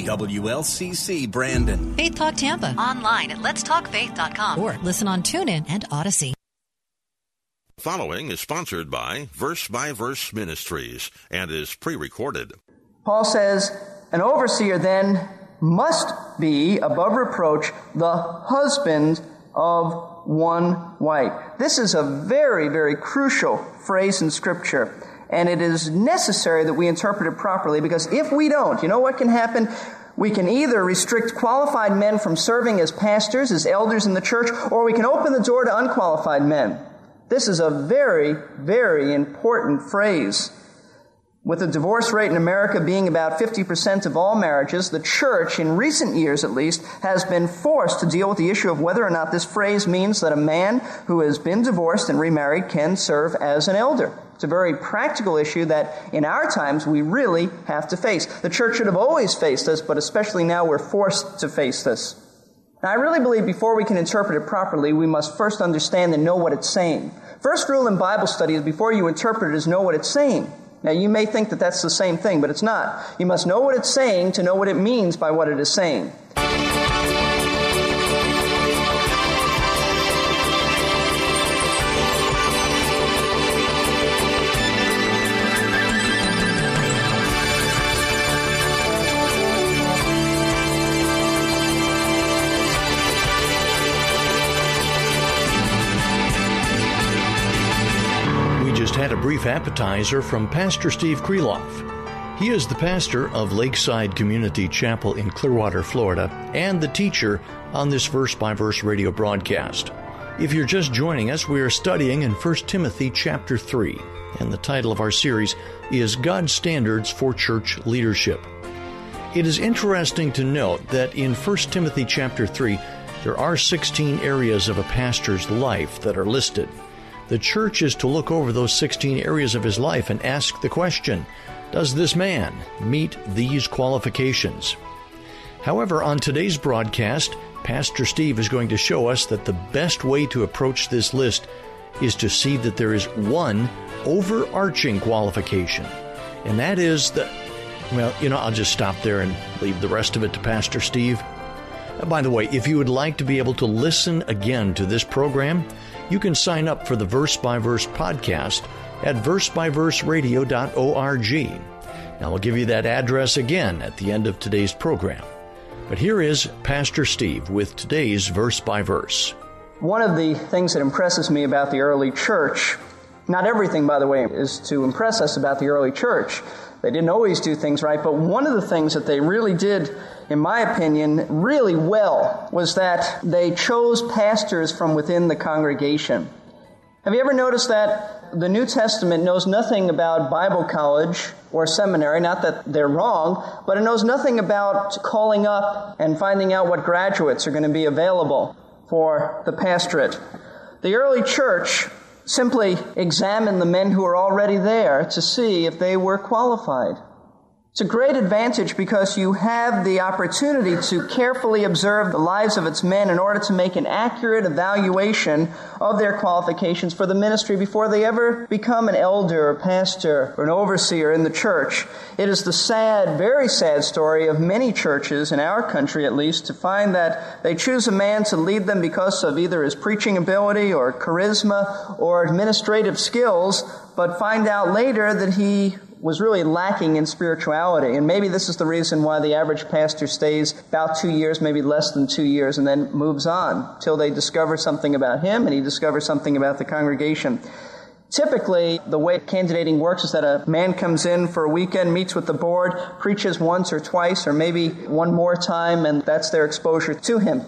WLCC Brandon. Faith Talk Tampa. Online at letstalkfaith.com. Or listen on TuneIn and Odyssey. Following is sponsored by Verse by Verse Ministries and is pre recorded. Paul says, An overseer then must be above reproach the husband of one wife. This is a very, very crucial phrase in Scripture and it is necessary that we interpret it properly because if we don't, you know what can happen? We can either restrict qualified men from serving as pastors, as elders in the church, or we can open the door to unqualified men. This is a very, very important phrase. With the divorce rate in America being about 50% of all marriages, the church, in recent years at least, has been forced to deal with the issue of whether or not this phrase means that a man who has been divorced and remarried can serve as an elder. It's a very practical issue that in our times we really have to face. The church should have always faced this, but especially now we're forced to face this. Now, I really believe before we can interpret it properly, we must first understand and know what it's saying. First rule in Bible study is before you interpret it is know what it's saying. Now, you may think that that's the same thing, but it's not. You must know what it's saying to know what it means by what it is saying. Brief appetizer from Pastor Steve Kreloff. He is the pastor of Lakeside Community Chapel in Clearwater, Florida, and the teacher on this verse by verse radio broadcast. If you're just joining us, we are studying in 1 Timothy chapter 3, and the title of our series is God's Standards for Church Leadership. It is interesting to note that in 1 Timothy chapter 3, there are 16 areas of a pastor's life that are listed. The church is to look over those 16 areas of his life and ask the question Does this man meet these qualifications? However, on today's broadcast, Pastor Steve is going to show us that the best way to approach this list is to see that there is one overarching qualification, and that is that, well, you know, I'll just stop there and leave the rest of it to Pastor Steve. By the way, if you would like to be able to listen again to this program, you can sign up for the Verse by Verse podcast at versebyverseradio.org. Now, I'll give you that address again at the end of today's program. But here is Pastor Steve with today's Verse by Verse. One of the things that impresses me about the early church, not everything, by the way, is to impress us about the early church. They didn't always do things right, but one of the things that they really did in my opinion, really well was that they chose pastors from within the congregation. Have you ever noticed that the New Testament knows nothing about Bible college or seminary? Not that they're wrong, but it knows nothing about calling up and finding out what graduates are going to be available for the pastorate. The early church simply examined the men who were already there to see if they were qualified. It's a great advantage because you have the opportunity to carefully observe the lives of its men in order to make an accurate evaluation of their qualifications for the ministry before they ever become an elder or pastor or an overseer in the church. It is the sad, very sad story of many churches, in our country at least, to find that they choose a man to lead them because of either his preaching ability or charisma or administrative skills, but find out later that he was really lacking in spirituality. And maybe this is the reason why the average pastor stays about two years, maybe less than two years, and then moves on till they discover something about him and he discovers something about the congregation. Typically, the way candidating works is that a man comes in for a weekend, meets with the board, preaches once or twice or maybe one more time, and that's their exposure to him.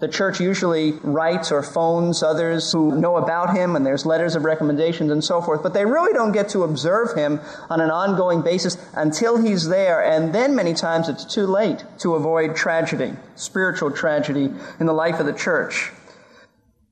The church usually writes or phones others who know about him, and there's letters of recommendations and so forth, but they really don't get to observe him on an ongoing basis until he's there, and then many times it's too late to avoid tragedy, spiritual tragedy in the life of the church.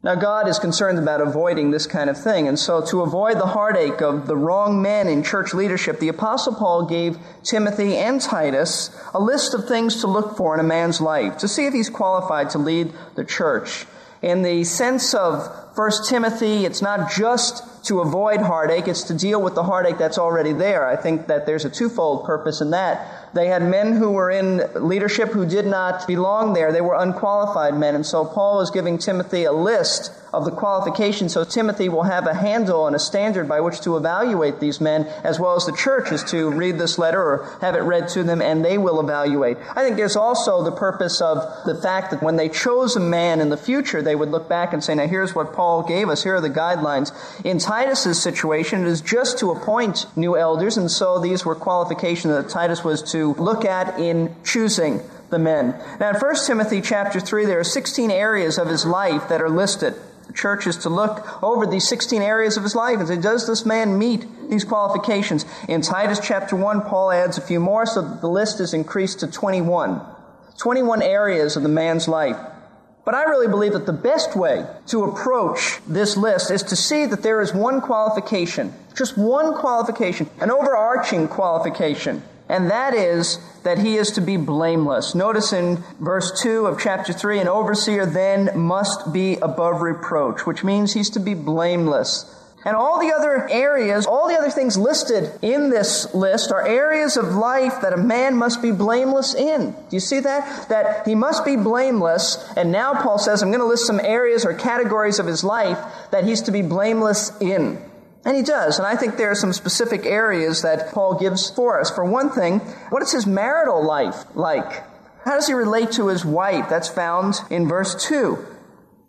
Now, God is concerned about avoiding this kind of thing. And so, to avoid the heartache of the wrong men in church leadership, the Apostle Paul gave Timothy and Titus a list of things to look for in a man's life to see if he's qualified to lead the church. In the sense of 1 Timothy, it's not just to avoid heartache, it's to deal with the heartache that's already there. I think that there's a twofold purpose in that. They had men who were in leadership who did not belong there. They were unqualified men. And so Paul is giving Timothy a list of the qualifications so Timothy will have a handle and a standard by which to evaluate these men, as well as the church is to read this letter or have it read to them and they will evaluate. I think there's also the purpose of the fact that when they chose a man in the future, they would look back and say, now here's what Paul gave us. Here are the guidelines. In Titus's situation, it is just to appoint new elders, and so these were qualifications that Titus was to look at in choosing the men. Now in 1 Timothy chapter 3, there are 16 areas of his life that are listed church is to look over these 16 areas of his life and say, does this man meet these qualifications? In Titus chapter 1, Paul adds a few more, so that the list is increased to 21. 21 areas of the man's life. But I really believe that the best way to approach this list is to see that there is one qualification, just one qualification, an overarching qualification and that is that he is to be blameless. Notice in verse 2 of chapter 3, an overseer then must be above reproach, which means he's to be blameless. And all the other areas, all the other things listed in this list are areas of life that a man must be blameless in. Do you see that? That he must be blameless. And now Paul says, I'm going to list some areas or categories of his life that he's to be blameless in. And he does. And I think there are some specific areas that Paul gives for us. For one thing, what is his marital life like? How does he relate to his wife? That's found in verse 2.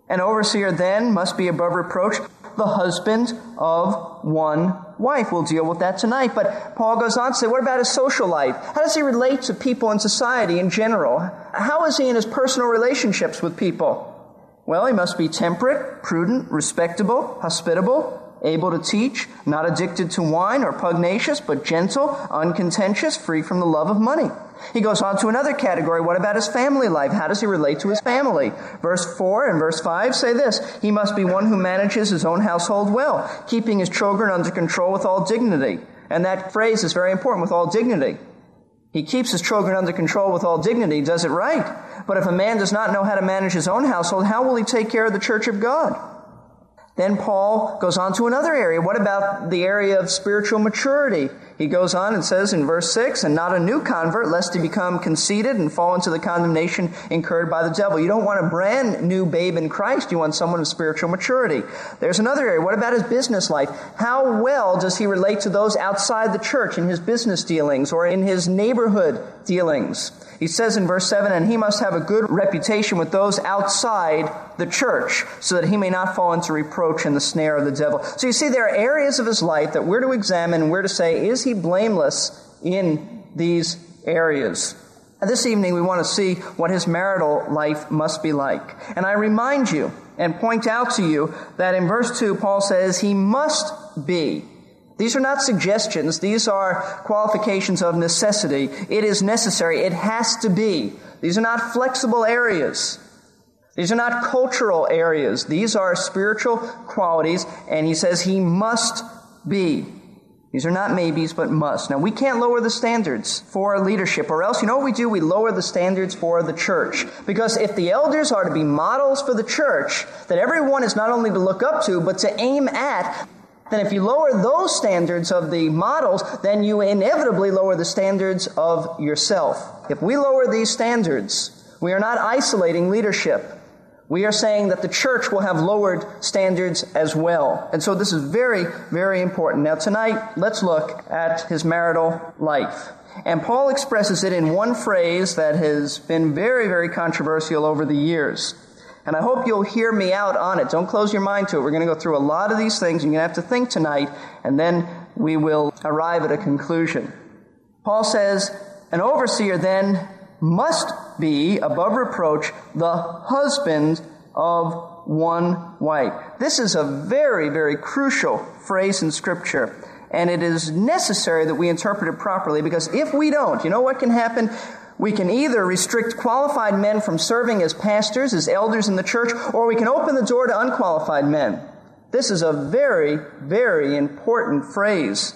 An overseer then must be above reproach, the husband of one wife. We'll deal with that tonight. But Paul goes on to say, what about his social life? How does he relate to people in society in general? How is he in his personal relationships with people? Well, he must be temperate, prudent, respectable, hospitable, able to teach, not addicted to wine or pugnacious, but gentle, uncontentious, free from the love of money. He goes on to another category. What about his family life? How does he relate to his family? Verse 4 and verse 5 say this He must be one who manages his own household well, keeping his children under control with all dignity. And that phrase is very important with all dignity. He keeps his children under control with all dignity, does it right. But if a man does not know how to manage his own household, how will he take care of the church of God? Then Paul goes on to another area. What about the area of spiritual maturity? He goes on and says in verse 6, and not a new convert, lest he become conceited and fall into the condemnation incurred by the devil. You don't want a brand new babe in Christ. You want someone of spiritual maturity. There's another area. What about his business life? How well does he relate to those outside the church in his business dealings or in his neighborhood dealings? He says in verse 7, and he must have a good reputation with those outside the church, so that he may not fall into reproach and the snare of the devil. So you see, there are areas of his life that we're to examine we're to say, is he blameless in these areas? And this evening, we want to see what his marital life must be like. And I remind you and point out to you that in verse 2, Paul says he must be these are not suggestions. These are qualifications of necessity. It is necessary. It has to be. These are not flexible areas. These are not cultural areas. These are spiritual qualities, and he says he must be. These are not maybes, but must. Now, we can't lower the standards for leadership, or else, you know what we do? We lower the standards for the church. Because if the elders are to be models for the church, that everyone is not only to look up to, but to aim at, then if you lower those standards of the models, then you inevitably lower the standards of yourself. If we lower these standards, we are not isolating leadership. We are saying that the church will have lowered standards as well. And so this is very, very important. Now tonight, let's look at his marital life. And Paul expresses it in one phrase that has been very, very controversial over the years. And I hope you'll hear me out on it. Don't close your mind to it. We're going to go through a lot of these things. You're going to have to think tonight, and then we will arrive at a conclusion. Paul says, An overseer then must be above reproach the husband of one wife. This is a very, very crucial phrase in scripture. And it is necessary that we interpret it properly because if we don't, you know what can happen? We can either restrict qualified men from serving as pastors, as elders in the church, or we can open the door to unqualified men. This is a very, very important phrase.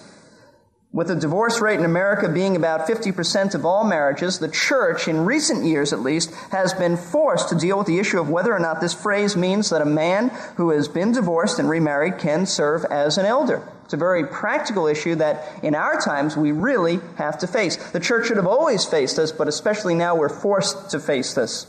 With the divorce rate in America being about 50% of all marriages, the church, in recent years at least, has been forced to deal with the issue of whether or not this phrase means that a man who has been divorced and remarried can serve as an elder. It's a very practical issue that in our times we really have to face. The church should have always faced this, but especially now we're forced to face this.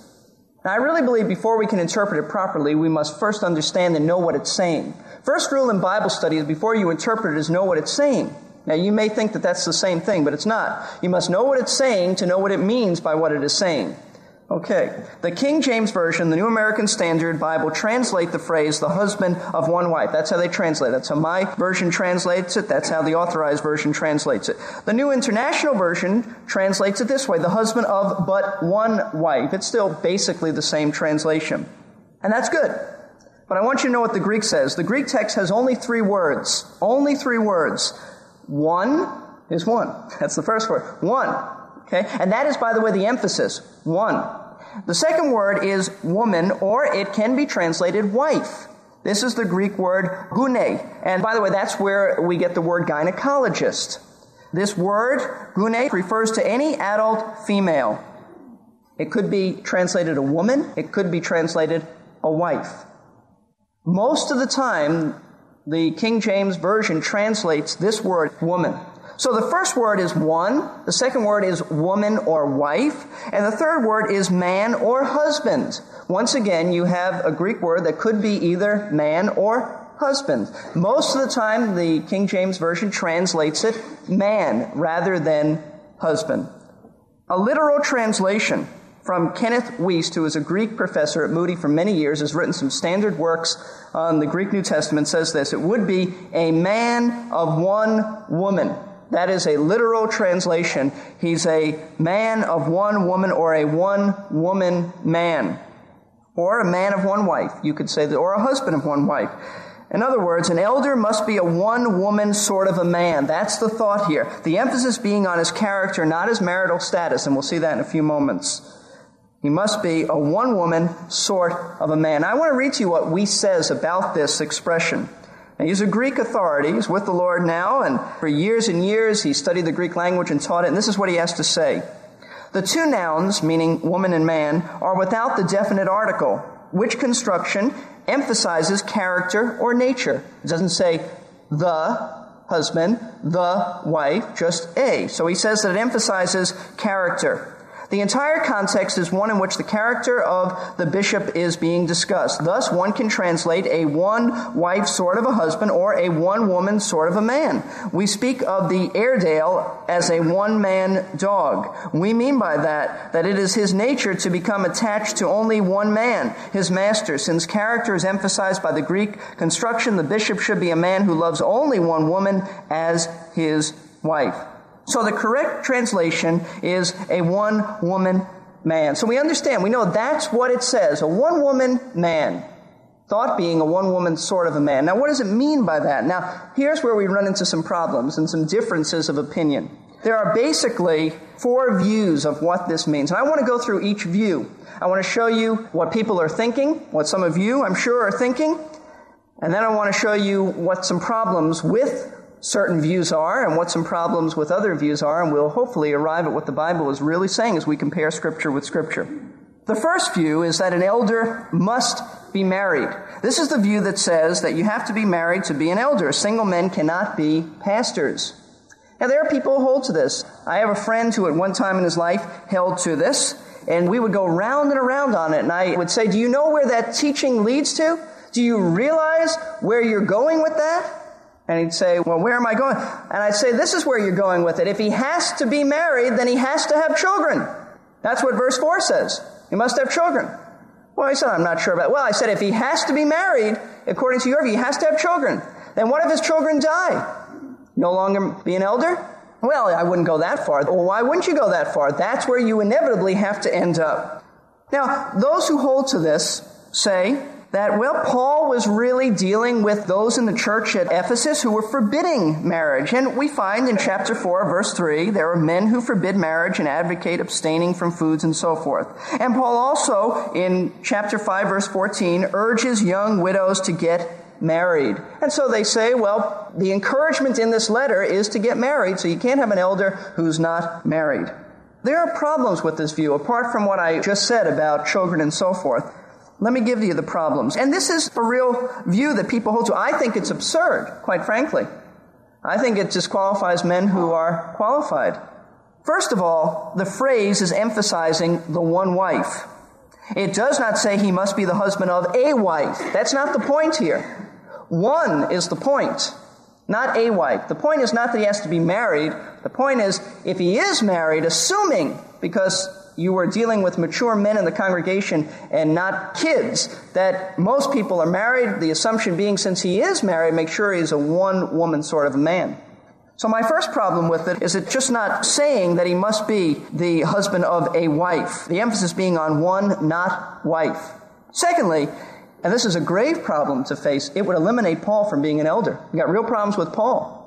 Now, I really believe before we can interpret it properly, we must first understand and know what it's saying. First rule in Bible study is before you interpret it is know what it's saying. Now, you may think that that's the same thing, but it's not. You must know what it's saying to know what it means by what it is saying. Okay. The King James Version, the New American Standard Bible, translate the phrase the husband of one wife. That's how they translate it. That's how my version translates it. That's how the authorized version translates it. The New International Version translates it this way the husband of but one wife. It's still basically the same translation. And that's good. But I want you to know what the Greek says. The Greek text has only three words. Only three words. One is one. That's the first word. One. Okay? And that is, by the way, the emphasis. One. The second word is woman, or it can be translated wife. This is the Greek word gune. And by the way, that's where we get the word gynecologist. This word, gune, refers to any adult female. It could be translated a woman. It could be translated a wife. Most of the time, the King James Version translates this word woman. So the first word is one, the second word is woman or wife, and the third word is man or husband. Once again, you have a Greek word that could be either man or husband. Most of the time, the King James Version translates it man rather than husband. A literal translation from Kenneth Wuest, who was a Greek professor at Moody for many years, has written some standard works on the Greek New Testament, says this. It would be a man of one woman. That is a literal translation. He's a man of one woman or a one woman man. Or a man of one wife, you could say that, or a husband of one wife. In other words, an elder must be a one woman sort of a man. That's the thought here. The emphasis being on his character, not his marital status, and we'll see that in a few moments. He must be a one woman sort of a man. I want to read to you what Wuest says about this expression. He's a Greek authority. He's with the Lord now, and for years and years he studied the Greek language and taught it, and this is what he has to say. The two nouns, meaning woman and man, are without the definite article, which construction emphasizes character or nature. It doesn't say the husband, the wife, just a. So he says that it emphasizes character. The entire context is one in which the character of the bishop is being discussed. Thus, one can translate a one wife sort of a husband or a one woman sort of a man. We speak of the Airedale as a one man dog. We mean by that that it is his nature to become attached to only one man, his master. Since character is emphasized by the Greek construction, the bishop should be a man who loves only one woman as his wife. So the correct translation is a one woman man. So we understand, we know that's what it says a one woman man. Thought being a one woman sort of a man. Now, what does it mean by that? Now, here's where we run into some problems and some differences of opinion. There are basically four views of what this means. And I want to go through each view. I want to show you what people are thinking, what some of you, I'm sure, are thinking. And then I want to show you what some problems with certain views are and what some problems with other views are, and we'll hopefully arrive at what the Bible is really saying as we compare Scripture with Scripture. The first view is that an elder must be married. This is the view that says that you have to be married to be an elder. Single men cannot be pastors. Now, there are people who hold to this. I have a friend who, at one time in his life, held to this, and we would go round and around on it. And I would say, Do you know where that teaching leads to? Do you realize where you're going with that? And he'd say, Well, where am I going? And I'd say, This is where you're going with it. If he has to be married, then he has to have children. That's what verse 4 says. He must have children. Well, he said, I'm not sure about Well, I said, if he has to be married, according to your view, he has to have children. Then what if his children die? No longer be an elder? Well, I wouldn't go that far. Well, why wouldn't you go that far? That's where you inevitably have to end up. Now, those who hold to this say that, well, Paul was really dealing with those in the church at Ephesus who were forbidding marriage. And we find in chapter 4, verse 3, there are men who forbid marriage and advocate abstaining from foods and so forth. And Paul also, in chapter 5, verse 14, urges young widows to get married. And so they say, well, the encouragement in this letter is to get married, so you can't have an elder who's not married. There are problems with this view, apart from what I just said about children and so forth. Let me give you the problems. And this is a real view that people hold to. I think it's absurd, quite frankly. I think it disqualifies men who are qualified. First of all, the phrase is emphasizing the one wife. It does not say he must be the husband of a wife. That's not the point here. One is the point, not a wife. The point is not that he has to be married. The point is, if he is married, assuming, because you are dealing with mature men in the congregation and not kids, that most people are married, the assumption being since he is married, make sure he's a one woman sort of a man. So my first problem with it is it's just not saying that he must be the husband of a wife. The emphasis being on one, not wife. Secondly, and this is a grave problem to face, it would eliminate Paul from being an elder. We got real problems with Paul.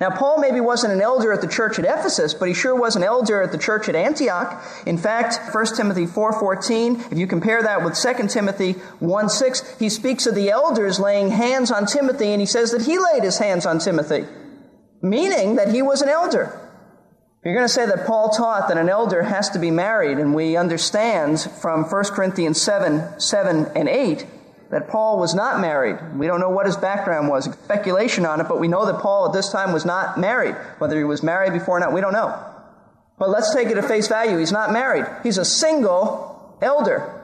Now, Paul maybe wasn't an elder at the church at Ephesus, but he sure was an elder at the church at Antioch. In fact, 1 Timothy 4.14, if you compare that with 2 Timothy 1.6, he speaks of the elders laying hands on Timothy, and he says that he laid his hands on Timothy, meaning that he was an elder. You're going to say that Paul taught that an elder has to be married, and we understand from 1 Corinthians 7, 7 and 8 that Paul was not married. We don't know what his background was, speculation on it, but we know that Paul at this time was not married. Whether he was married before or not, we don't know. But let's take it at face value. He's not married. He's a single elder.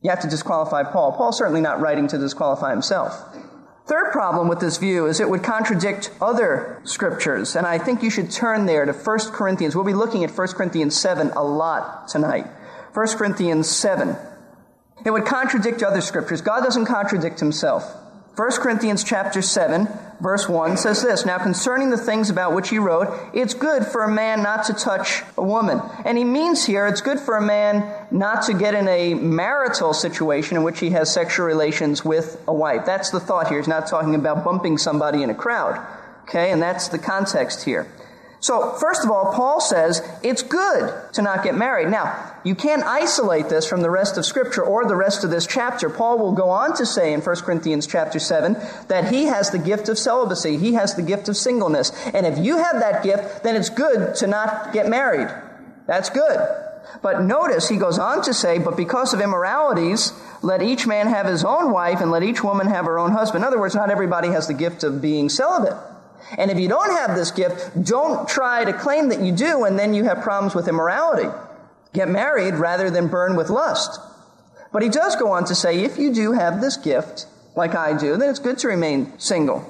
You have to disqualify Paul. Paul's certainly not writing to disqualify himself. Third problem with this view is it would contradict other scriptures, and I think you should turn there to 1 Corinthians. We'll be looking at 1 Corinthians 7 a lot tonight. 1 Corinthians 7. It would contradict other scriptures. God doesn't contradict himself. 1 Corinthians chapter 7, verse 1 says this, Now concerning the things about which he wrote, it's good for a man not to touch a woman. And he means here, it's good for a man not to get in a marital situation in which he has sexual relations with a wife. That's the thought here. He's not talking about bumping somebody in a crowd. Okay, and that's the context here. So, first of all, Paul says it's good to not get married. Now, you can't isolate this from the rest of Scripture or the rest of this chapter. Paul will go on to say in 1 Corinthians chapter 7 that he has the gift of celibacy. He has the gift of singleness. And if you have that gift, then it's good to not get married. That's good. But notice he goes on to say, but because of immoralities, let each man have his own wife and let each woman have her own husband. In other words, not everybody has the gift of being celibate. And if you don't have this gift, don't try to claim that you do and then you have problems with immorality. Get married rather than burn with lust. But he does go on to say, if you do have this gift, like I do, then it's good to remain single.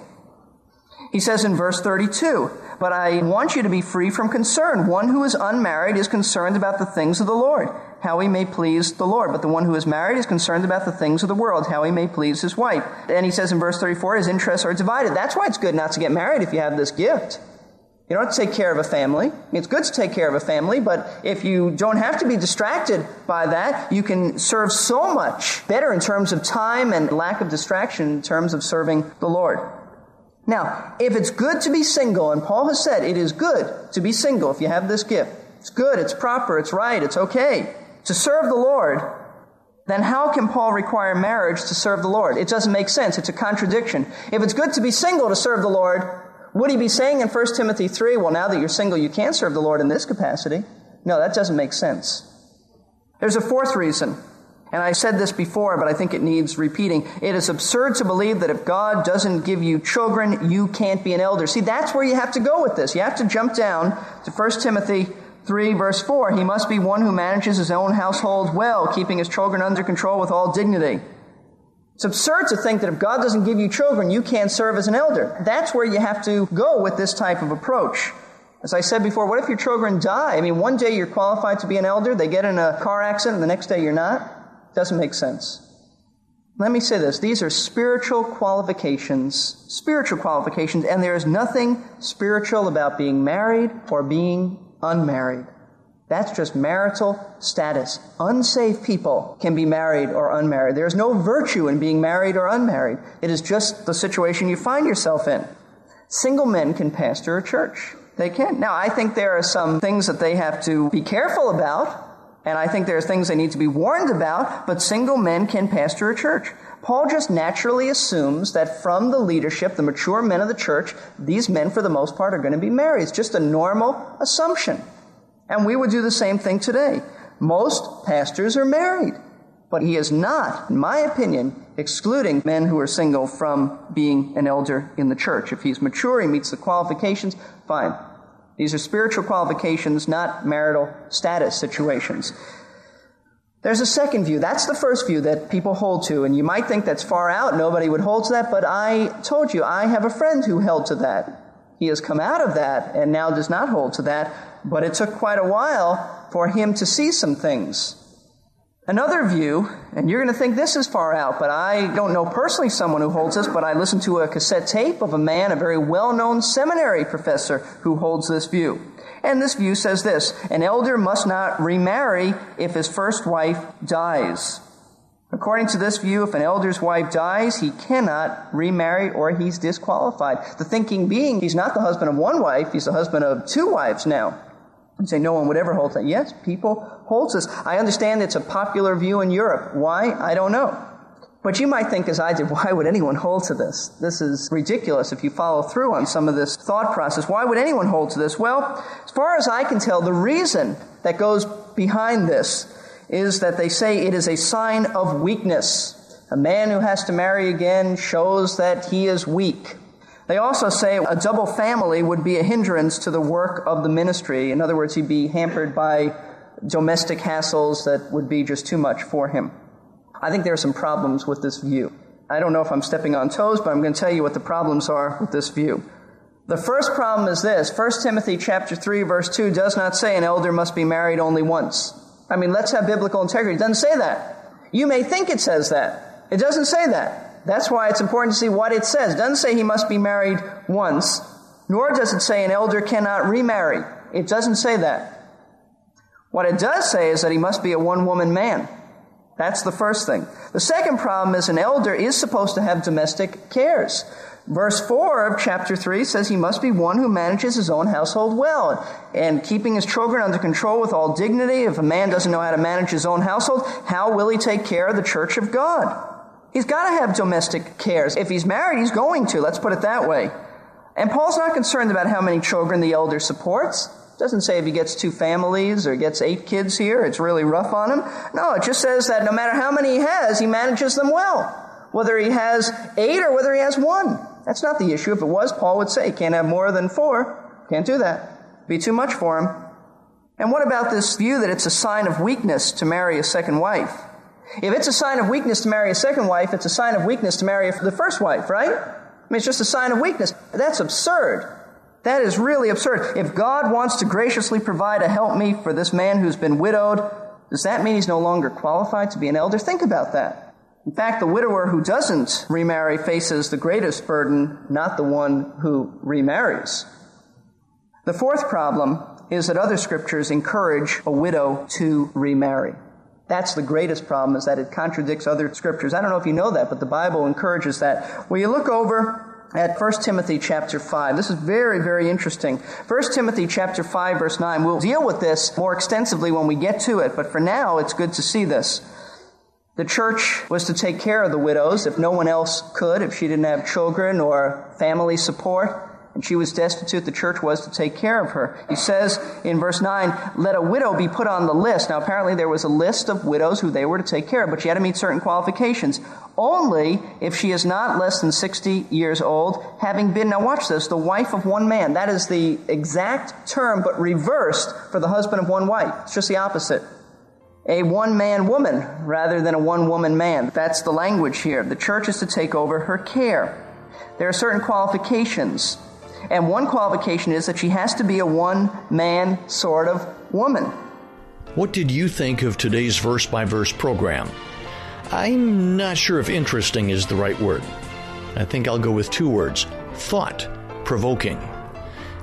He says in verse 32, but I want you to be free from concern. One who is unmarried is concerned about the things of the Lord how he may please the Lord. But the one who is married is concerned about the things of the world, how he may please his wife. And he says in verse 34, his interests are divided. That's why it's good not to get married if you have this gift. You don't have to take care of a family. It's good to take care of a family, but if you don't have to be distracted by that, you can serve so much better in terms of time and lack of distraction in terms of serving the Lord. Now, if it's good to be single, and Paul has said it is good to be single if you have this gift, it's good, it's proper, it's right, it's okay to serve the Lord, then how can Paul require marriage to serve the Lord? It doesn't make sense. It's a contradiction. If it's good to be single to serve the Lord, would he be saying in 1 Timothy 3, well, now that you're single, you can't serve the Lord in this capacity? No, that doesn't make sense. There's a fourth reason. And I said this before, but I think it needs repeating. It is absurd to believe that if God doesn't give you children, you can't be an elder. See, that's where you have to go with this. You have to jump down to 1 Timothy 3 verse 4, he must be one who manages his own household well, keeping his children under control with all dignity. It's absurd to think that if God doesn't give you children, you can't serve as an elder. That's where you have to go with this type of approach. As I said before, what if your children die? I mean, one day you're qualified to be an elder, they get in a car accident, and the next day you're not? Doesn't make sense. Let me say this. These are spiritual qualifications, spiritual qualifications, and there is nothing spiritual about being married or being unmarried. That's just marital status. Unsaved people can be married or unmarried. There's no virtue in being married or unmarried. It is just the situation you find yourself in. Single men can pastor a church. They can. Now, I think there are some things that they have to be careful about, and I think there are things they need to be warned about, but single men can pastor a church. Paul just naturally assumes that from the leadership, the mature men of the church, these men, for the most part, are going to be married. It's just a normal assumption. And we would do the same thing today. Most pastors are married, but he is not, in my opinion, excluding men who are single from being an elder in the church. If he's mature, he meets the qualifications, fine. These are spiritual qualifications, not marital status situations. There's a second view. That's the first view that people hold to, and you might think that's far out. Nobody would hold to that, but I told you, I have a friend who held to that. He has come out of that and now does not hold to that, but it took quite a while for him to see some things. Another view, and you're going to think this is far out, but I don't know personally someone who holds this, but I listened to a cassette tape of a man, a very well-known seminary professor who holds this view. And this view says this, an elder must not remarry if his first wife dies. According to this view, if an elder's wife dies, he cannot remarry or he's disqualified. The thinking being he's not the husband of one wife, he's the husband of two wives now. You say no one would ever hold that. Yes, people hold this. I understand it's a popular view in Europe. Why? I don't know. But you might think, as I did, why would anyone hold to this? This is ridiculous if you follow through on some of this thought process. Why would anyone hold to this? Well, as far as I can tell, the reason that goes behind this is that they say it is a sign of weakness. A man who has to marry again shows that he is weak. They also say a double family would be a hindrance to the work of the ministry. In other words, he'd be hampered by domestic hassles that would be just too much for him. I think there are some problems with this view. I don't know if I'm stepping on toes, but I'm going to tell you what the problems are with this view. The first problem is this. 1 Timothy chapter 3 verse 2 does not say an elder must be married only once. I mean, let's have biblical integrity. It doesn't say that. You may think it says that. It doesn't say that. That's why it's important to see what it says. It doesn't say he must be married once, nor does it say an elder cannot remarry. It doesn't say that. What it does say is that he must be a one woman man. That's the first thing. The second problem is an elder is supposed to have domestic cares. Verse 4 of chapter 3 says he must be one who manages his own household well and keeping his children under control with all dignity. If a man doesn't know how to manage his own household, how will he take care of the church of God? He's got to have domestic cares. If he's married, he's going to. Let's put it that way. And Paul's not concerned about how many children the elder supports. Doesn't say if he gets two families or gets eight kids here, it's really rough on him. No, it just says that no matter how many he has, he manages them well. Whether he has eight or whether he has one. That's not the issue. If it was, Paul would say, can't have more than four. Can't do that. Be too much for him. And what about this view that it's a sign of weakness to marry a second wife? If it's a sign of weakness to marry a second wife, it's a sign of weakness to marry the first wife, right? I mean, it's just a sign of weakness. That's absurd. That is really absurd. If God wants to graciously provide a helpmeet for this man who's been widowed, does that mean he's no longer qualified to be an elder? Think about that. In fact, the widower who doesn't remarry faces the greatest burden, not the one who remarries. The fourth problem is that other scriptures encourage a widow to remarry. That's the greatest problem is that it contradicts other scriptures. I don't know if you know that, but the Bible encourages that. Well, you look over at 1 Timothy chapter 5. This is very, very interesting. 1 Timothy chapter 5 verse 9. We'll deal with this more extensively when we get to it, but for now it's good to see this. The church was to take care of the widows if no one else could, if she didn't have children or family support, and she was destitute, the church was to take care of her. He says in verse 9, let a widow be put on the list. Now apparently there was a list of widows who they were to take care of, but she had to meet certain qualifications. Only if she is not less than 60 years old, having been, now watch this, the wife of one man. That is the exact term, but reversed for the husband of one wife. It's just the opposite a one man woman rather than a one woman man. That's the language here. The church is to take over her care. There are certain qualifications. And one qualification is that she has to be a one man sort of woman. What did you think of today's verse by verse program? I'm not sure if interesting is the right word. I think I'll go with two words thought provoking.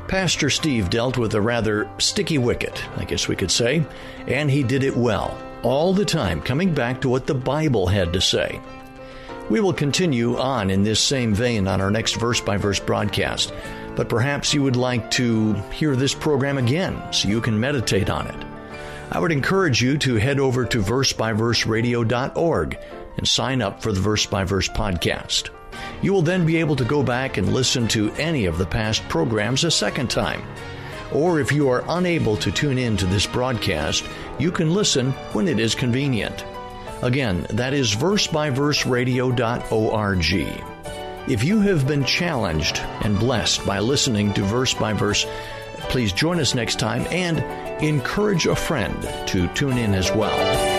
Pastor Steve dealt with a rather sticky wicket, I guess we could say, and he did it well, all the time coming back to what the Bible had to say. We will continue on in this same vein on our next verse by verse broadcast, but perhaps you would like to hear this program again so you can meditate on it. I would encourage you to head over to versebyverseradio.org and sign up for the Verse by Verse podcast. You will then be able to go back and listen to any of the past programs a second time. Or if you are unable to tune in to this broadcast, you can listen when it is convenient. Again, that is versebyverseradio.org. If you have been challenged and blessed by listening to Verse by Verse, please join us next time and encourage a friend to tune in as well.